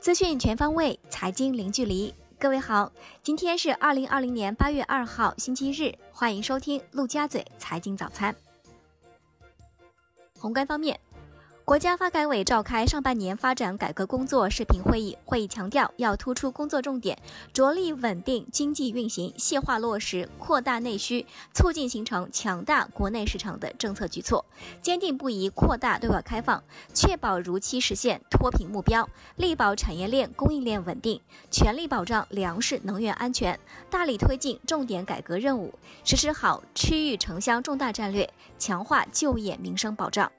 资讯全方位，财经零距离。各位好，今天是二零二零年八月二号，星期日，欢迎收听陆家嘴财经早餐。宏观方面。国家发改委召开上半年发展改革工作视频会议，会议强调要突出工作重点，着力稳定经济运行，细化落实扩大内需、促进形成强大国内市场的政策举措，坚定不移扩大对外开放，确保如期实现脱贫目标，力保产业链供应链稳定，全力保障粮食能源安全，大力推进重点改革任务，实施好区域城乡重大战略，强化就业民生保障。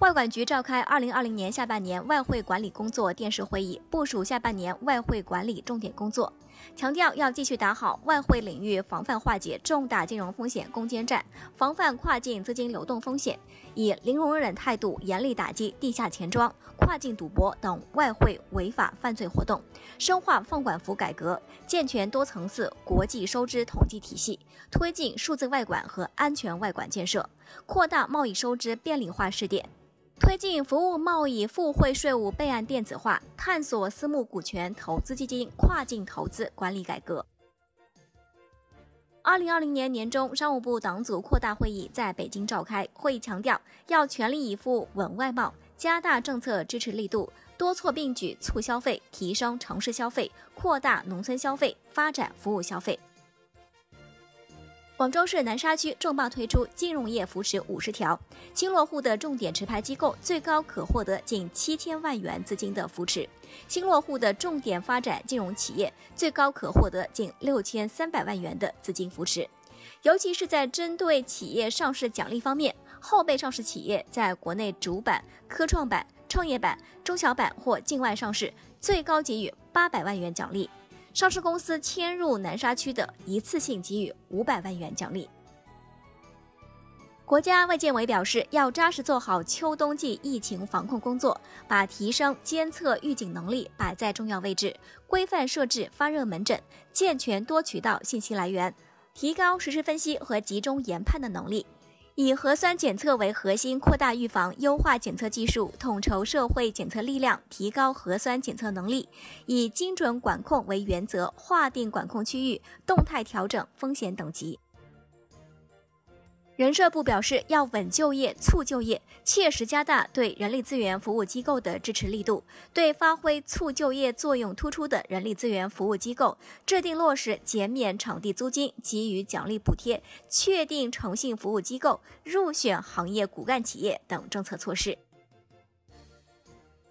外管局召开二零二零年下半年外汇管理工作电视会议，部署下半年外汇管理重点工作，强调要继续打好外汇领域防范化解重大金融风险攻坚战，防范跨境资金流动风险，以零容忍态度严厉打击地下钱庄、跨境赌博等外汇违法犯罪活动，深化放管服改革，健全多层次国际收支统计体系，推进数字外管和安全外管建设，扩大贸易收支便利化试点。推进服务贸易附会税务备案电子化，探索私募股权投资基金跨境投资管理改革。二零二零年年中，商务部党组扩大会议在北京召开，会议强调要全力以赴稳外贸，加大政策支持力度，多措并举促消费，提升城市消费，扩大农村消费，发展服务消费。广州市南沙区重磅推出金融业扶持五十条，新落户的重点持牌机构最高可获得近七千万元资金的扶持；新落户的重点发展金融企业最高可获得近六千三百万元的资金扶持。尤其是在针对企业上市奖励方面，后备上市企业在国内主板、科创板、创业板、中小板或境外上市，最高给予八百万元奖励。上市公司迁入南沙区的，一次性给予五百万元奖励。国家卫健委表示，要扎实做好秋冬季疫情防控工作，把提升监测预警能力摆在重要位置，规范设置发热门诊，健全多渠道信息来源，提高实时分析和集中研判的能力。以核酸检测为核心，扩大预防，优化检测技术，统筹社会检测力量，提高核酸检测能力；以精准管控为原则，划定管控区域，动态调整风险等级。人社部表示，要稳就业、促就业，切实加大对人力资源服务机构的支持力度，对发挥促就业作用突出的人力资源服务机构，制定落实减免场地租金、给予奖励补贴、确定诚信服务机构、入选行业骨干企业等政策措施。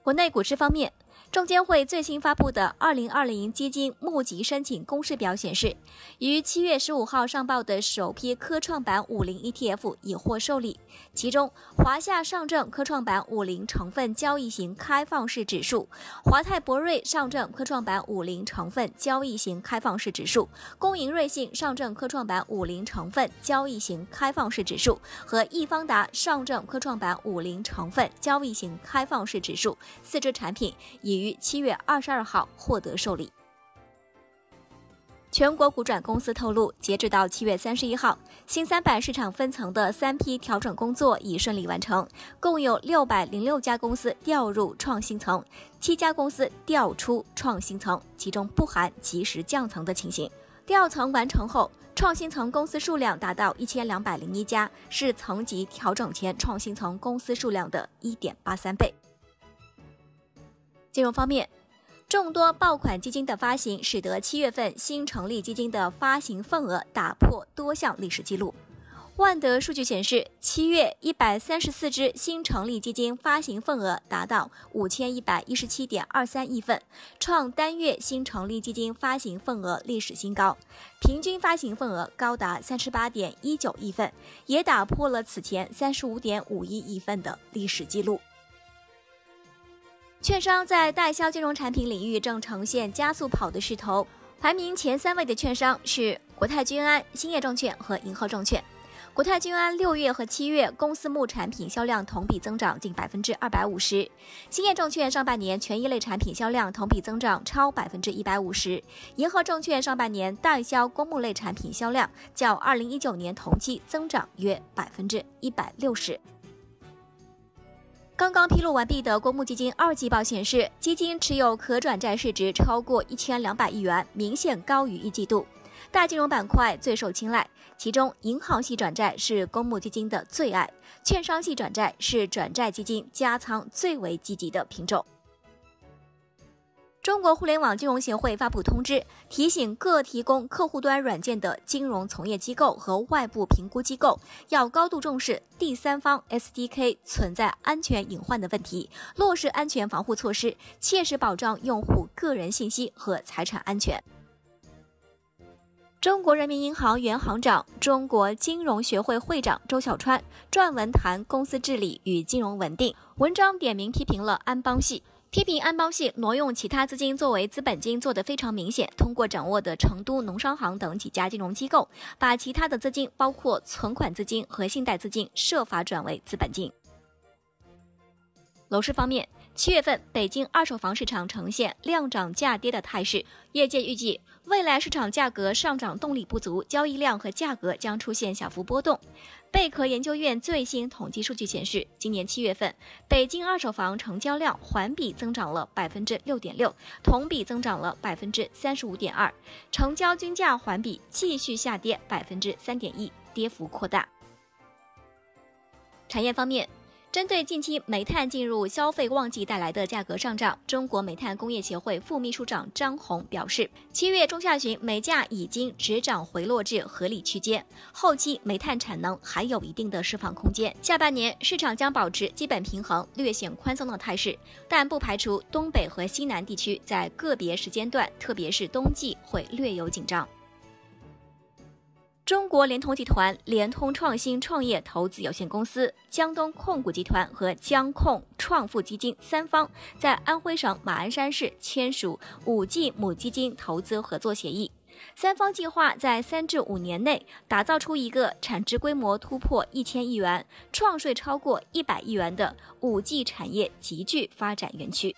国内股市方面。证监会最新发布的二零二零基金募集申请公示表显示，于七月十五号上报的首批科创板五零 ETF 已获受理。其中，华夏上证科创板五零成分交易型开放式指数、华泰柏瑞上证科创板五零成分交易型开放式指数、工银瑞信上证科创板五零成分交易型开放式指数和易方达上证科创板五零成分交易型开放式指数四只产品已。于七月二十二号获得受理。全国股转公司透露，截止到七月三十一号，新三板市场分层的三批调整工作已顺利完成，共有六百零六家公司调入创新层，七家公司调出创新层，其中不含及时降层的情形。调层完成后，创新层公司数量达到一千两百零一家，是层级调整前创新层公司数量的一点八三倍。金融方面，众多爆款基金的发行，使得七月份新成立基金的发行份额打破多项历史记录。万德数据显示，七月一百三十四只新成立基金发行份额达到五千一百一十七点二三亿份，创单月新成立基金发行份额历史新高，平均发行份额高达三十八点一九亿份，也打破了此前三十五点五一亿份的历史记录。券商在代销金融产品领域正呈现加速跑的势头，排名前三位的券商是国泰君安、兴业证券和银河证券。国泰君安六月和七月公司募产品销量同比增长近百分之二百五十，兴业证券上半年权益类产品销量同比增长超百分之一百五十，银河证券上半年代销公募类产品销量较二零一九年同期增长约百分之一百六十。刚刚披露完毕的公募基金二季报显示，基金持有可转债市值超过一千两百亿元，明显高于一季度。大金融板块最受青睐，其中银行系转债是公募基金的最爱，券商系转债是转债基金加仓最为积极的品种。中国互联网金融协会发布通知，提醒各提供客户端软件的金融从业机构和外部评估机构，要高度重视第三方 SDK 存在安全隐患的问题，落实安全防护措施，切实保障用户个人信息和财产安全。中国人民银行原行长、中国金融学会会长周小川撰文谈公司治理与金融稳定，文章点名批评了安邦系。批评安邦系挪用其他资金作为资本金做得非常明显，通过掌握的成都农商行等几家金融机构，把其他的资金，包括存款资金和信贷资金，设法转为资本金。楼市方面。七月份，北京二手房市场呈现量涨价跌的态势。业界预计，未来市场价格上涨动力不足，交易量和价格将出现小幅波动。贝壳研究院最新统计数据显示，今年七月份，北京二手房成交量环比增长了百分之六点六，同比增长了百分之三十五点二，成交均价环比继续下跌百分之三点一，跌幅扩大。产业方面。针对近期煤炭进入消费旺季带来的价格上涨，中国煤炭工业协会副秘书长张红表示，七月中下旬煤价已经止涨回落至合理区间，后期煤炭产能还有一定的释放空间。下半年市场将保持基本平衡、略显宽松的态势，但不排除东北和西南地区在个别时间段，特别是冬季会略有紧张。中国联通集团、联通创新创业投资有限公司、江东控股集团和江控创富基金三方在安徽省马鞍山市签署五 G 母基金投资合作协议。三方计划在三至五年内打造出一个产值规模突破一千亿元、创税超过一百亿元的五 G 产业集聚发展园区。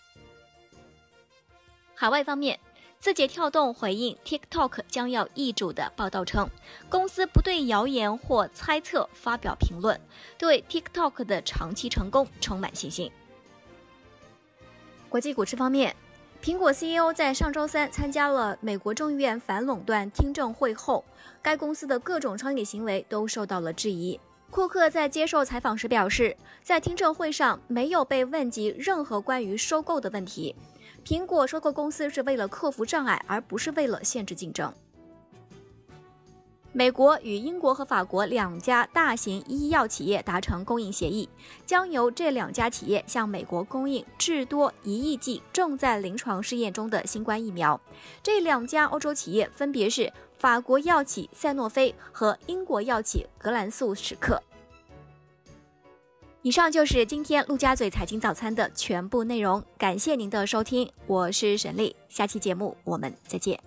海外方面。字节跳动回应 TikTok 将要易主的报道称，公司不对谣言或猜测发表评论，对 TikTok 的长期成功充满信心。国际股市方面，苹果 CEO 在上周三参加了美国众议院反垄断听证会后，该公司的各种商业行为都受到了质疑。库克在接受采访时表示，在听证会上没有被问及任何关于收购的问题。苹果收购公司是为了克服障碍，而不是为了限制竞争。美国与英国和法国两家大型医药企业达成供应协议，将由这两家企业向美国供应至多一亿剂正在临床试验中的新冠疫苗。这两家欧洲企业分别是法国药企赛诺菲和英国药企格兰素史克。以上就是今天陆家嘴财经早餐的全部内容，感谢您的收听，我是沈丽，下期节目我们再见。